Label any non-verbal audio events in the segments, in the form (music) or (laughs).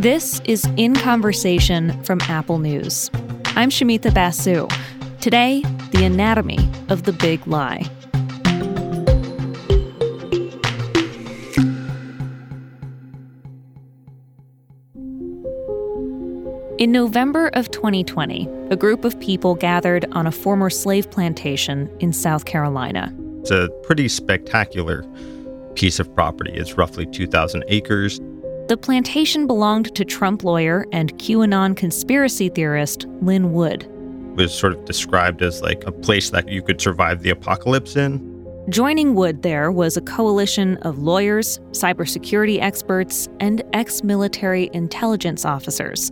This is In Conversation from Apple News. I'm Shumita Basu. Today, the anatomy of the big lie. In November of 2020, a group of people gathered on a former slave plantation in South Carolina. It's a pretty spectacular piece of property. It's roughly 2,000 acres. The plantation belonged to Trump lawyer and QAnon conspiracy theorist Lin Wood. It was sort of described as like a place that you could survive the apocalypse in. Joining Wood there was a coalition of lawyers, cybersecurity experts, and ex military intelligence officers.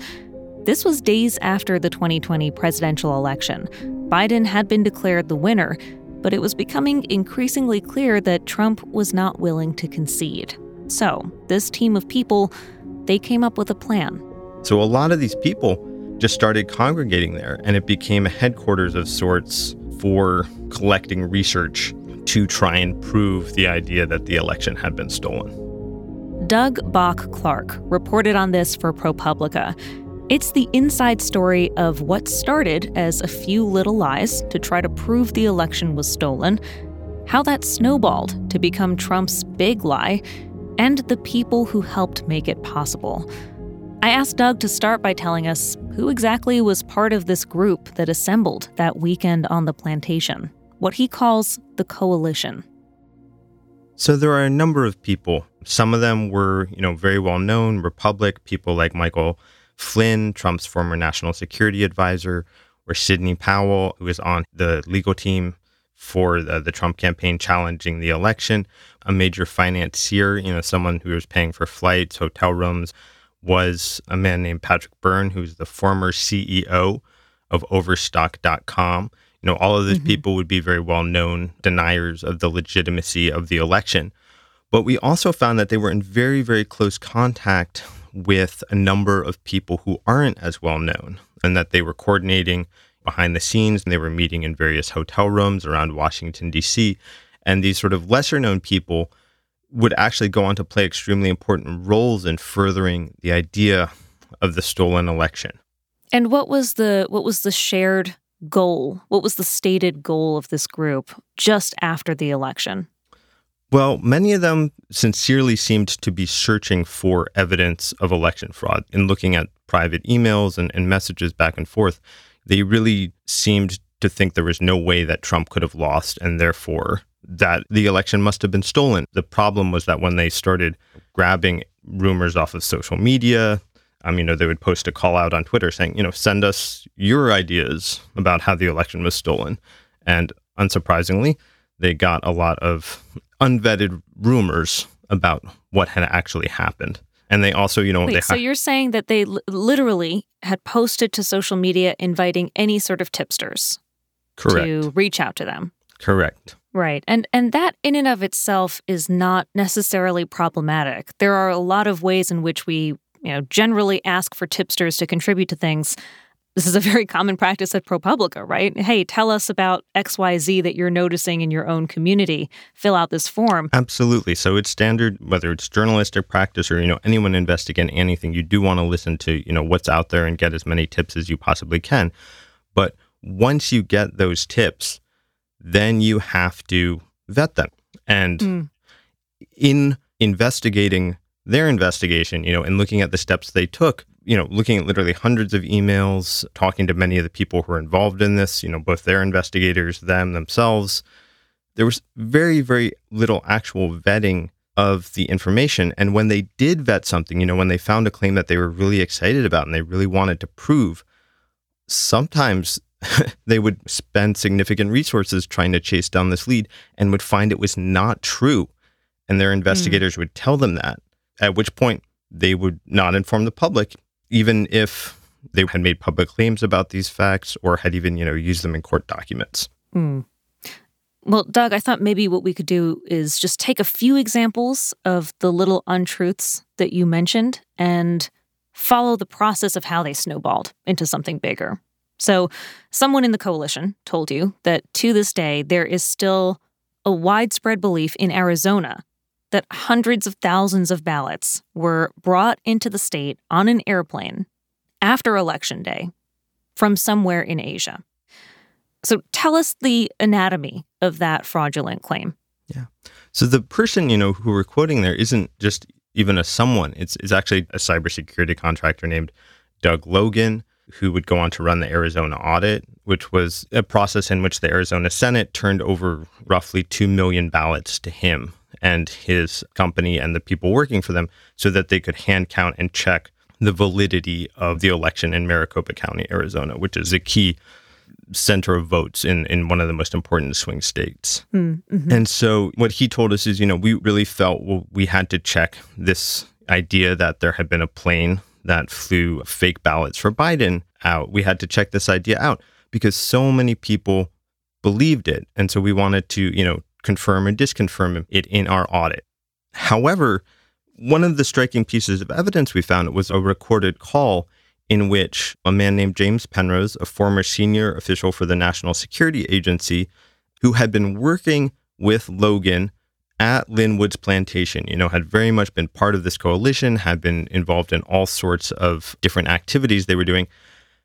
This was days after the 2020 presidential election. Biden had been declared the winner, but it was becoming increasingly clear that Trump was not willing to concede. So, this team of people, they came up with a plan. So, a lot of these people just started congregating there, and it became a headquarters of sorts for collecting research to try and prove the idea that the election had been stolen. Doug Bock Clark reported on this for ProPublica. It's the inside story of what started as a few little lies to try to prove the election was stolen, how that snowballed to become Trump's big lie, and the people who helped make it possible. I asked Doug to start by telling us who exactly was part of this group that assembled that weekend on the plantation, what he calls the coalition. So there are a number of people. Some of them were, you know, very well known Republic people like Michael Flynn, Trump's former national security advisor, or Sidney Powell, who was on the legal team for the, the, Trump campaign challenging the election. A major financier, you know, someone who was paying for flights, hotel rooms, was a man named Patrick Byrne, who's the former CEO of Overstock.com. You know, all of these mm-hmm. people would be very well known deniers of the legitimacy of the election. But we also found that they were in very, very close contact with a number of people who aren't as well known and that they were coordinating behind the scenes and they were meeting in various hotel rooms around Washington, D.C. And these sort of lesser known people would actually go on to play extremely important roles in furthering the idea of the stolen election. And what was the what was the shared goal? What was the stated goal of this group just after the election? Well, many of them sincerely seemed to be searching for evidence of election fraud in looking at private emails and, and messages back and forth they really seemed to think there was no way that Trump could have lost, and therefore that the election must have been stolen. The problem was that when they started grabbing rumors off of social media, um, you know, they would post a call out on Twitter saying, you know, send us your ideas about how the election was stolen. And unsurprisingly, they got a lot of unvetted rumors about what had actually happened. And they also, you know, Wait, they so you're saying that they l- literally had posted to social media inviting any sort of tipsters Correct. to reach out to them. Correct. Right. And and that in and of itself is not necessarily problematic. There are a lot of ways in which we, you know, generally ask for tipsters to contribute to things this is a very common practice at ProPublica, right? Hey, tell us about XYZ that you're noticing in your own community. Fill out this form. Absolutely. So it's standard, whether it's journalistic practice or, you know, anyone investigating anything, you do want to listen to, you know, what's out there and get as many tips as you possibly can. But once you get those tips, then you have to vet them. And mm. in investigating their investigation, you know, and looking at the steps they took, you know, looking at literally hundreds of emails, talking to many of the people who are involved in this, you know, both their investigators, them themselves, there was very, very little actual vetting of the information. And when they did vet something, you know, when they found a claim that they were really excited about and they really wanted to prove, sometimes (laughs) they would spend significant resources trying to chase down this lead and would find it was not true. And their hmm. investigators mm. would tell them that, at which point they would not inform the public even if they had made public claims about these facts or had even, you know, used them in court documents. Mm. Well, Doug, I thought maybe what we could do is just take a few examples of the little untruths that you mentioned and follow the process of how they snowballed into something bigger. So, someone in the coalition told you that to this day, there is still a widespread belief in Arizona that hundreds of thousands of ballots were brought into the state on an airplane after Election Day from somewhere in Asia. So tell us the anatomy of that fraudulent claim. Yeah. So the person, you know, who we're quoting there isn't just even a someone. It's, it's actually a cybersecurity contractor named Doug Logan, who would go on to run the Arizona audit, which was a process in which the Arizona Senate turned over roughly 2 million ballots to him and his company and the people working for them so that they could hand count and check the validity of the election in Maricopa County, Arizona, which is a key center of votes in, in one of the most important swing states. Mm-hmm. And so what he told us is, you know, we really felt well, we had to check this idea that there had been a plane that flew fake ballots for Biden out. We had to check this idea out because so many people believed it. And so we wanted to, you know, confirm and disconfirm it in our audit. However, one of the striking pieces of evidence we found was a recorded call in which a man named James Penrose, a former senior official for the National Security Agency, who had been working with Logan at Lin Woods Plantation, you know, had very much been part of this coalition, had been involved in all sorts of different activities they were doing.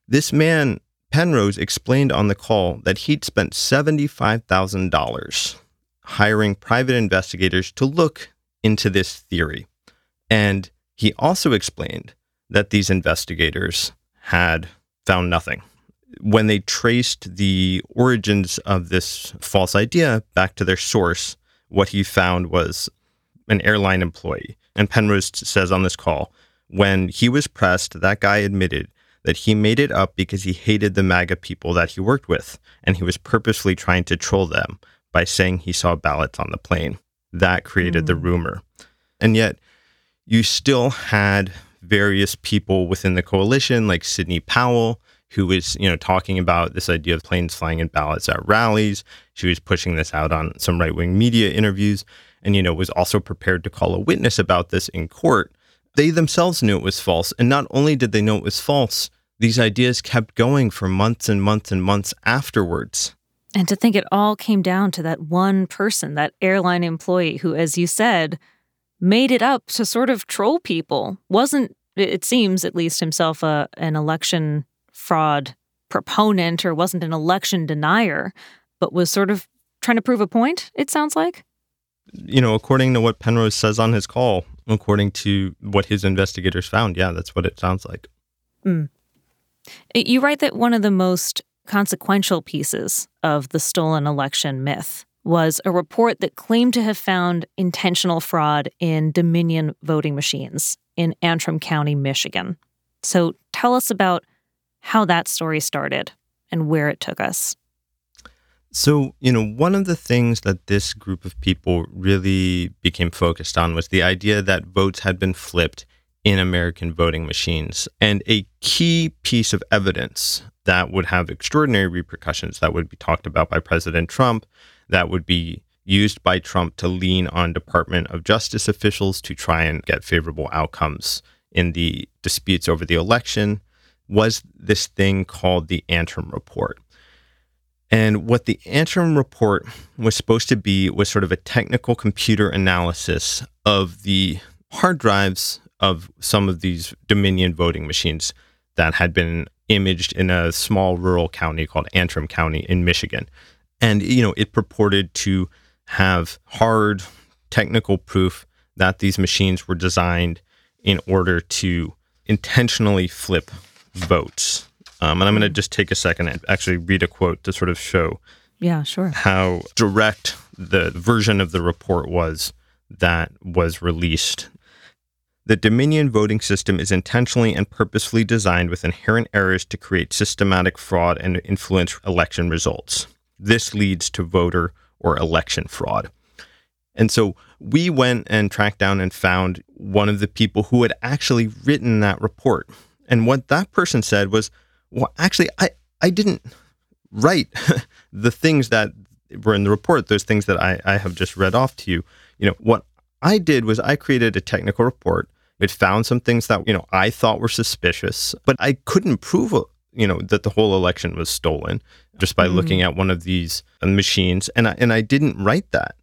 This man, Penrose, explained on the call that he'd spent $75,000 hiring private investigators to look into this theory. And he also explained that these investigators had found nothing. When they traced the origins of this false idea back to their source, what he found was an airline employee. And Penrose says on this call, when he was pressed, that guy admitted that he made it up because he hated the MAGA people that he worked with, and he was purposely trying to troll them by saying he saw ballots on the plane. That created mm. the hmm. rumor. And yet, you still had various people within the coalition, like Sidney Powell, who was, you know, talking about this idea of planes flying in ballots at rallies. She was pushing this out on some right wing media interviews and, you know, was also prepared to call a witness about this in court. They themselves knew it was false. And not only did they know it was false, these ideas kept going for months and months and months afterwards. And to think it all came down to that one person, that airline employee who, as you said, made it up to sort of troll people. Wasn't, it seems, at least himself, a, an election fraud proponent or wasn't an election denier, but was sort of trying to prove a point, it sounds like? You know, according to what Penrose says on his call, according to what his investigators found, yeah, that's what it sounds like. Mm. You write that one of the most consequential pieces of the stolen election myth was a report that claimed to have found intentional fraud in Dominion voting machines in Antrim County, Michigan. So tell us about how that story started and where it took us. So, you know, one of the things that this group of people really became focused on was the idea that votes had been flipped in American voting machines. And a key piece of evidence that would have extraordinary repercussions that would be talked about by President Trump, that would be used by Trump to lean on Department of Justice officials to try and get favorable outcomes in the disputes over the election, was this thing called the Antrim Report. And what the Antrim Report was supposed to be was sort of a technical computer analysis of the hard drives of some of these Dominion voting machines that had been imaged in a small rural county called Antrim County in Michigan. And, you know, it purported to have hard technical proof that these machines were designed in order to intentionally flip votes. Um, and I'm going to just take a second and actually read a quote to sort of show yeah, sure. how direct the version of the report was that was released the Dominion voting system is intentionally and purposefully designed with inherent errors to create systematic fraud and influence election results. This leads to voter or election fraud. And so we went and tracked down and found one of the people who had actually written that report. And what that person said was, well, actually, I, I didn't write (laughs) the things that were in the report, those things that I, I have just read off to you. You know, what I did was I created a technical report. It found some things that, you know, I thought were suspicious, but I couldn't prove, you know, that the whole election was stolen just by mm looking at one of these uh, machines. And I, and I didn't write that.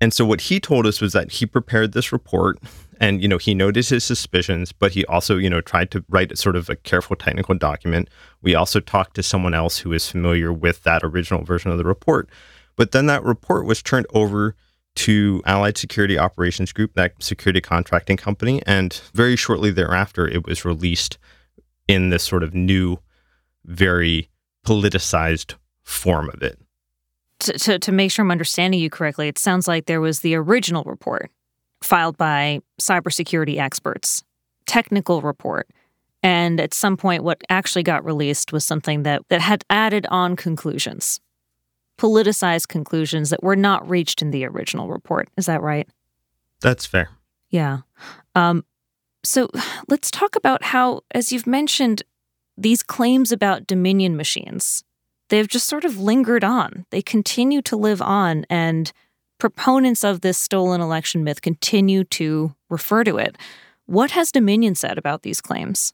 And so what he told us was that he prepared this report and you know he noticed his suspicions but he also you know tried to write sort of a careful technical document we also talked to someone else who is familiar with that original version of the report but then that report was turned over to allied security operations group that security contracting company and very shortly thereafter it was released in this sort of new very politicized form of it to, to, to make sure i'm understanding you correctly it sounds like there was the original report filed by cybersecurity experts, technical report. And at some point, what actually got released was something that, that had added on conclusions, politicized conclusions that were not reached in the original report. Is that right? That's fair. Yeah. Um, so let's talk about how, as you've mentioned, these claims about Dominion machines, they've just sort of lingered on. They continue to live on. And proponents of this stolen election myth continue to refer to it. What has Dominion said about these claims?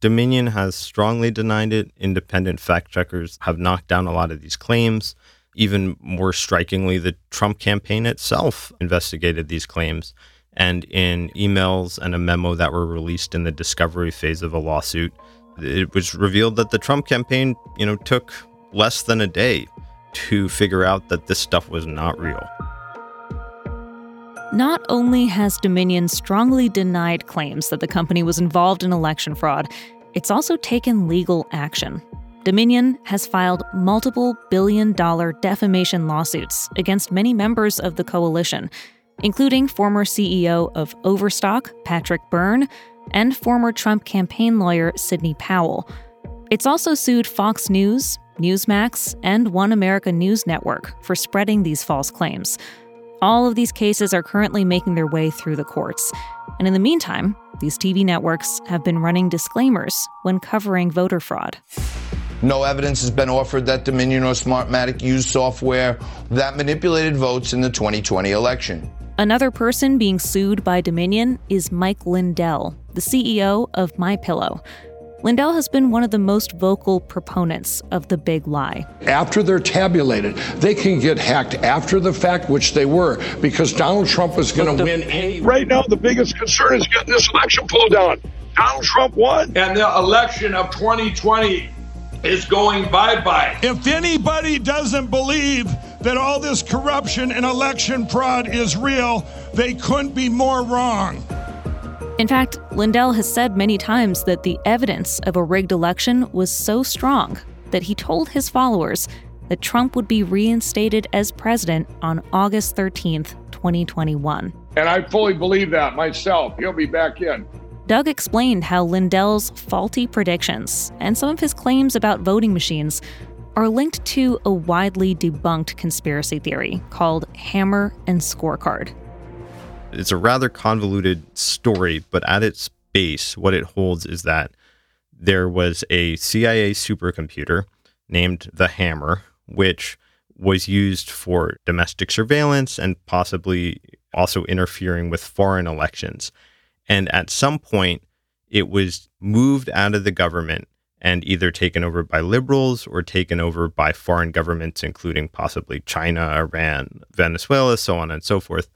Dominion has strongly denied it. Independent fact checkers have knocked down a lot of these claims. Even more strikingly, the Trump campaign itself investigated these claims. And in emails and a memo that were released in the discovery phase of a lawsuit, it was revealed that the Trump campaign, you know, took less than a day to figure out that this stuff was not real. Not only has Dominion strongly denied claims that the company was involved in election fraud, it's also taken legal action. Dominion has filed multiple billion dollar defamation lawsuits against many members of the coalition, including former CEO of Overstock, Patrick Byrne, and former Trump campaign lawyer Sidney Powell. It's also sued Fox News, Newsmax, and One America News Network for spreading these false claims. All of these cases are currently making their way through the courts. And in the meantime, these TV networks have been running disclaimers when covering voter fraud. No evidence has been offered that Dominion or Smartmatic used software that manipulated votes in the 2020 election. Another person being sued by Dominion is Mike Lindell, the CEO of MyPillow. Lindell has been one of the most vocal proponents of the big lie. After they're tabulated, they can get hacked after the fact, which they were, because Donald Trump was going to win anyway. Right now, the biggest concern is getting this election pulled down. Donald Trump won. And the election of 2020 is going bye bye. If anybody doesn't believe that all this corruption and election fraud is real, they couldn't be more wrong. In fact, Lindell has said many times that the evidence of a rigged election was so strong that he told his followers that Trump would be reinstated as president on August 13th, 2021. And I fully believe that myself. He'll be back in. Doug explained how Lindell's faulty predictions and some of his claims about voting machines are linked to a widely debunked conspiracy theory called Hammer and Scorecard. It's a rather convoluted story, but at its base, what it holds is that there was a CIA supercomputer named the Hammer, which was used for domestic surveillance and possibly also interfering with foreign elections. And at some point, it was moved out of the government and either taken over by liberals or taken over by foreign governments, including possibly China, Iran, Venezuela, so on and so forth.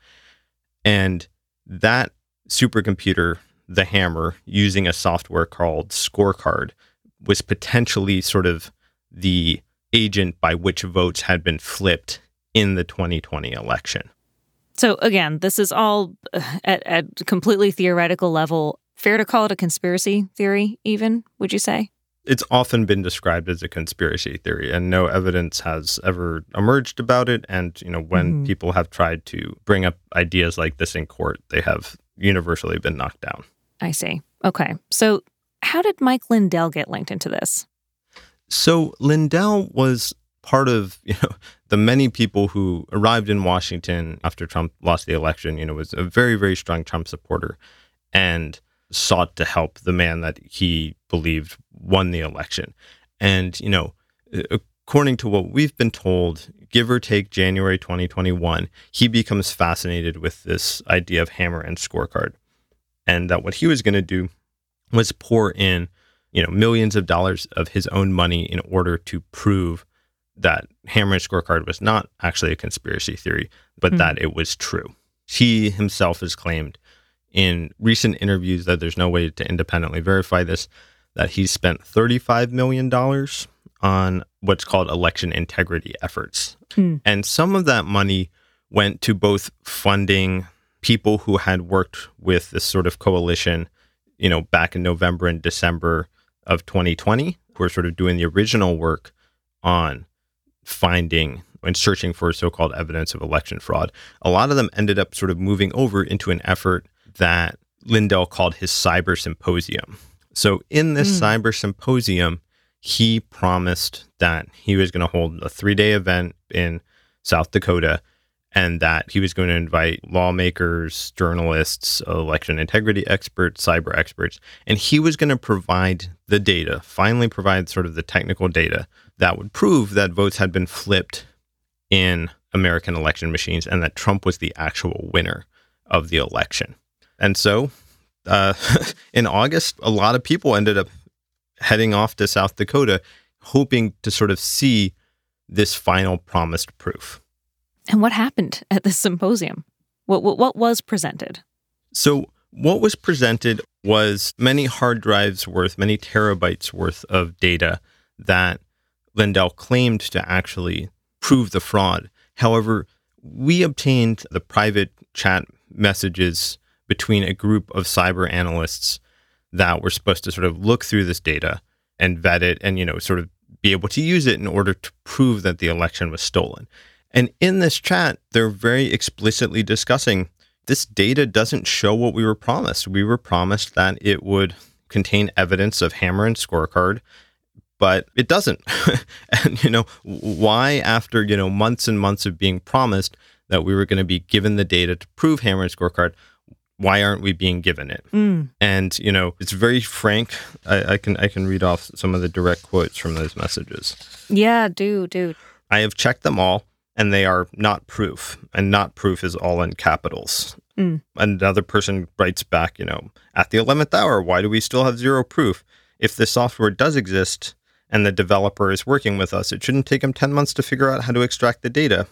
And that supercomputer, the Hammer, using a software called Scorecard, was potentially sort of the agent by which votes had been flipped in the 2020 election. So, again, this is all uh, at, a completely theoretical level. Fair to call it a conspiracy theory, even, would you say? it's often been described as a conspiracy theory and no evidence has ever emerged about it and you know when mm-hmm. people have tried to bring up ideas like this in court they have universally been knocked down i see okay so how did mike lindell get linked into this so lindell was part of (laughs) you know the many people who arrived in washington after trump lost the election you know was a very very strong trump supporter and sought to help the man that he believed won the election. And, you know, according to what we've been told, give or take January 2021, he becomes fascinated with this idea of hammer and scorecard. And that what he was going to do was pour in, you know, millions of dollars of his own money in order to prove that Hammer scorecard was not actually a conspiracy theory, but mm. that it was true. He himself has claimed in recent interviews that there's no way to independently verify this, that he spent $35 million on what's called election integrity efforts. Mm. And some of that money went to both funding people who had worked with this sort of coalition, you know, back in November and December of 2020, who were sort of doing the original work on finding and searching for so called evidence of election fraud. A lot of them ended up sort of moving over into an effort that Lindell called his cyber symposium. So, in this mm. cyber symposium, he promised that he was going to hold a three day event in South Dakota and that he was going to invite lawmakers, journalists, election integrity experts, cyber experts, and he was going to provide the data, finally provide sort of the technical data that would prove that votes had been flipped in American election machines and that Trump was the actual winner of the election. And so uh, (laughs) in August, a lot of people ended up heading off to South Dakota, hoping to sort of see this final promised proof. And what happened at this symposium? What, what, what was presented? So, what was presented was many hard drives worth, many terabytes worth of data that Lindell claimed to actually prove the fraud. However, we obtained the private chat messages between a group of cyber analysts that were supposed to sort of look through this data and vet it and, you know, sort of be able to use it in order to prove that the election was stolen. And in this chat, they're very explicitly discussing this data doesn't show what we were promised. We were promised that it would contain evidence of hammer and scorecard, but it doesn't. (laughs) and you know, why after, you know, months and months of being promised that we were going to be given the data to prove hammer scorecard, why aren't we being given it? Mm. And you know, it's very frank. I, I, can I can read off some of the direct quotes from those messages. Yeah, do do. I have checked them all and they are not proof. And not proof is all in capitals. Mm. Another person writes back, you know, at the 11th hour, why do we still have zero proof? If the software does exist and the developer is working with us, it shouldn't take them 10 months to figure out how to extract the data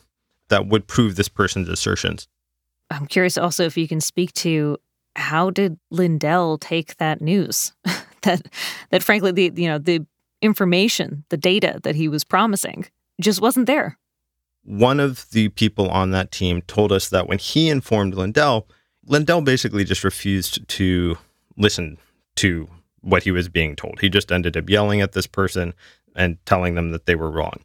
that would prove this person's assertions. I'm curious also if you can speak to how did Lindell take that news? (laughs) that that frankly the you know the information, the data that he was promising just wasn't there one of the people on that team told us that when he informed Lindell, Lindell basically just refused to listen to what he was being told. He just ended up yelling at this person and telling them that they were wrong.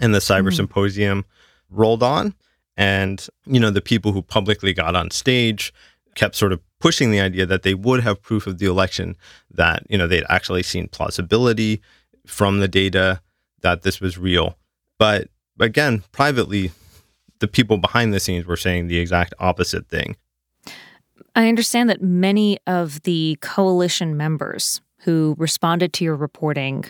And the cyber mm-hmm. symposium rolled on. And, you know, the people who publicly got on stage kept sort of pushing the idea that they would have proof of the election, that, you know, they'd actually seen plausibility from the data that this was real. But again, privately, the people behind the scenes were saying the exact opposite thing. I understand that many of the coalition members who responded to your reporting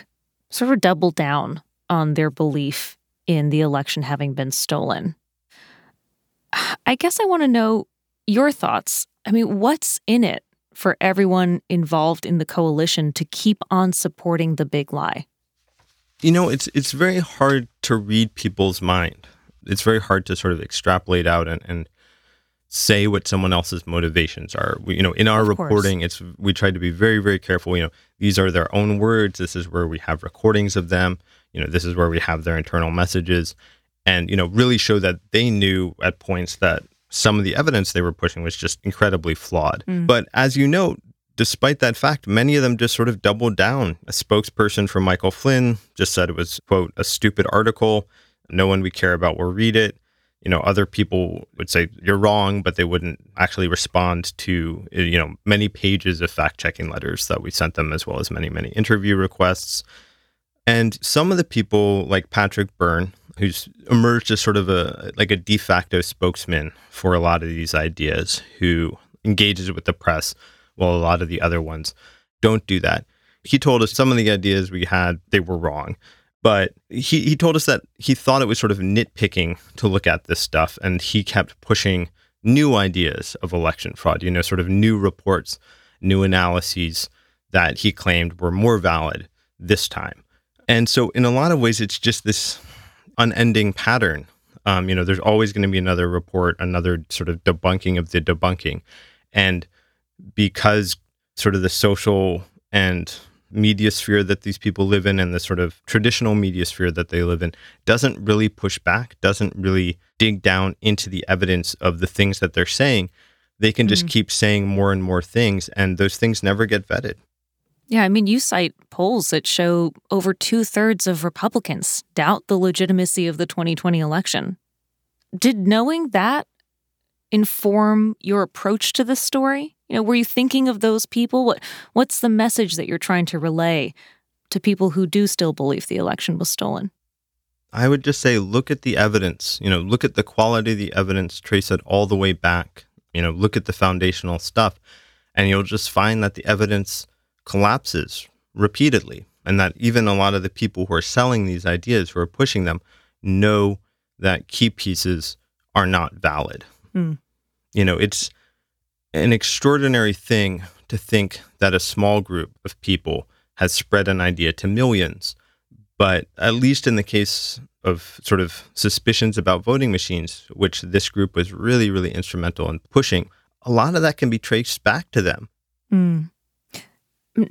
sort of doubled down on their belief in the election having been stolen. I guess I want to know your thoughts. I mean, what's in it for everyone involved in the coalition to keep on supporting the big lie? you know, it's it's very hard to read people's mind. It's very hard to sort of extrapolate out and, and say what someone else's motivations are. We, you know, in our of reporting, course. it's we try to be very very careful. You know, these are their own words. This is where we have recordings of them. You know, this is where we have their internal messages, and you know, really show that they knew at points that some of the evidence they were pushing was just incredibly flawed. Mm. But as you note, despite that fact, many of them just sort of doubled down. A spokesperson for Michael Flynn just said it was, quote, a stupid article. No one we care about will read it. You know, other people would say you're wrong, but they wouldn't actually respond to, eh, you know, many pages of fact checking letters that we sent them, as well as many, many interview requests. And some of the people, like Patrick Byrne, who's emerged as sort of a like a de facto spokesman for a lot of these ideas, who engages with the press, while a lot of the other ones don't do that. He told us some of the ideas we had, they were wrong. But he, he told us that he thought it was sort of nitpicking to look at this stuff. And he kept pushing new ideas of election fraud, you know, sort of new reports, new analyses that he claimed were more valid this time. And so, in a lot of ways, it's just this unending pattern. Um, you know, there's always going to be another report, another sort of debunking of the debunking. And because sort of the social and media sphere that these people live in and the sort of traditional media sphere that they live in doesn't really push back, doesn't really dig down into the evidence of the things that they're saying, they can just mm. keep saying more and more things, and those things never get vetted. Yeah, I mean, you cite polls that show over two thirds of Republicans doubt the legitimacy of the 2020 election. Did knowing that inform your approach to this story? You know, were you thinking of those people? What what's the message that you're trying to relay to people who do still believe the election was stolen? I would just say look at the evidence, you know, look at the quality of the evidence, trace it all the way back, you know, look at the foundational stuff, and you'll just find that the evidence collapses repeatedly and that even a lot of the people who are selling these ideas who are pushing them know that key pieces are not valid. Mm. You know, it's an extraordinary thing to think that a small group of people has spread an idea to millions. But at least in the case of sort of suspicions about voting machines, which this group was really, really instrumental in pushing, a lot of that can be traced back to them. Mm.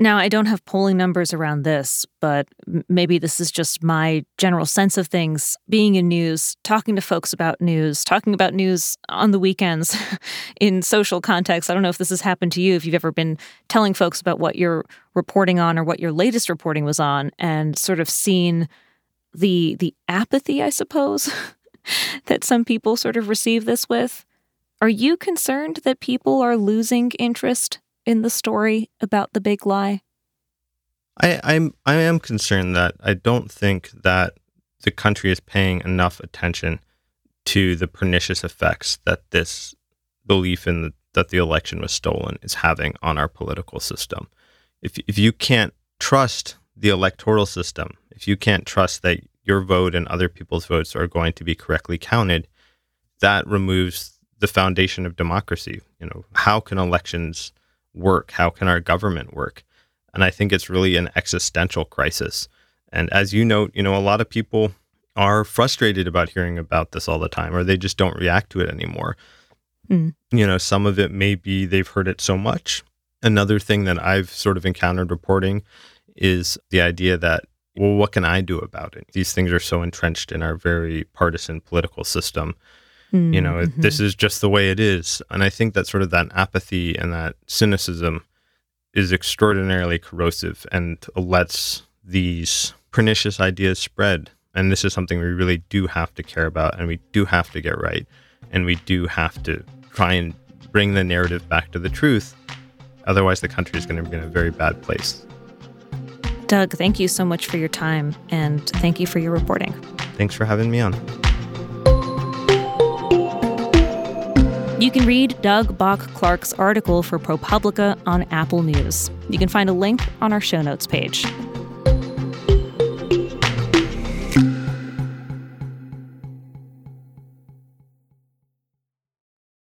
Now, I don't have polling numbers around this, but maybe this is just my general sense of things. Being in news, talking to folks about news, talking about news on the weekends (laughs) in social context. I don't know if this has happened to you, if you've ever been telling folks about what you're reporting on or what your latest reporting was on, and sort of seen the the apathy, I suppose, (laughs) that some people sort of receive this with. Are you concerned that people are losing interest in the story about the big lie? I, I'm I am concerned that I don't think that the country is paying enough attention to the pernicious effects that this belief in the, that the election was stolen is having on our political system. If if you can't trust the electoral system, if you can't trust that your vote and other people's votes are going to be correctly counted, that removes the foundation of democracy. You know, how can elections work? How can our government work? And I think it's really an existential crisis. And as you note, you know, a lot of people are frustrated about hearing about this all the time, or they just don't react to it anymore. Mm. You know, some of it may be they've heard it so much. Another thing that I've sort of encountered reporting is the idea that, well, what can I do about it? These things are so entrenched in our very partisan political system Mm-hmm. You know, mm-hmm. this is just the way it is. And I think that sort of that apathy and that cynicism is extraordinarily corrosive and lets these pernicious ideas spread. And this is something we really do have to care about and we do have to get right. And we do have to try and bring the narrative back to the truth. Otherwise, the country is going to be in a very bad place. Doug, thank you so much for your time and thank you for your reporting. Thanks for having me on. You can read Doug Bock Clark's article for ProPublica on Apple News. You can find a link on our show notes page.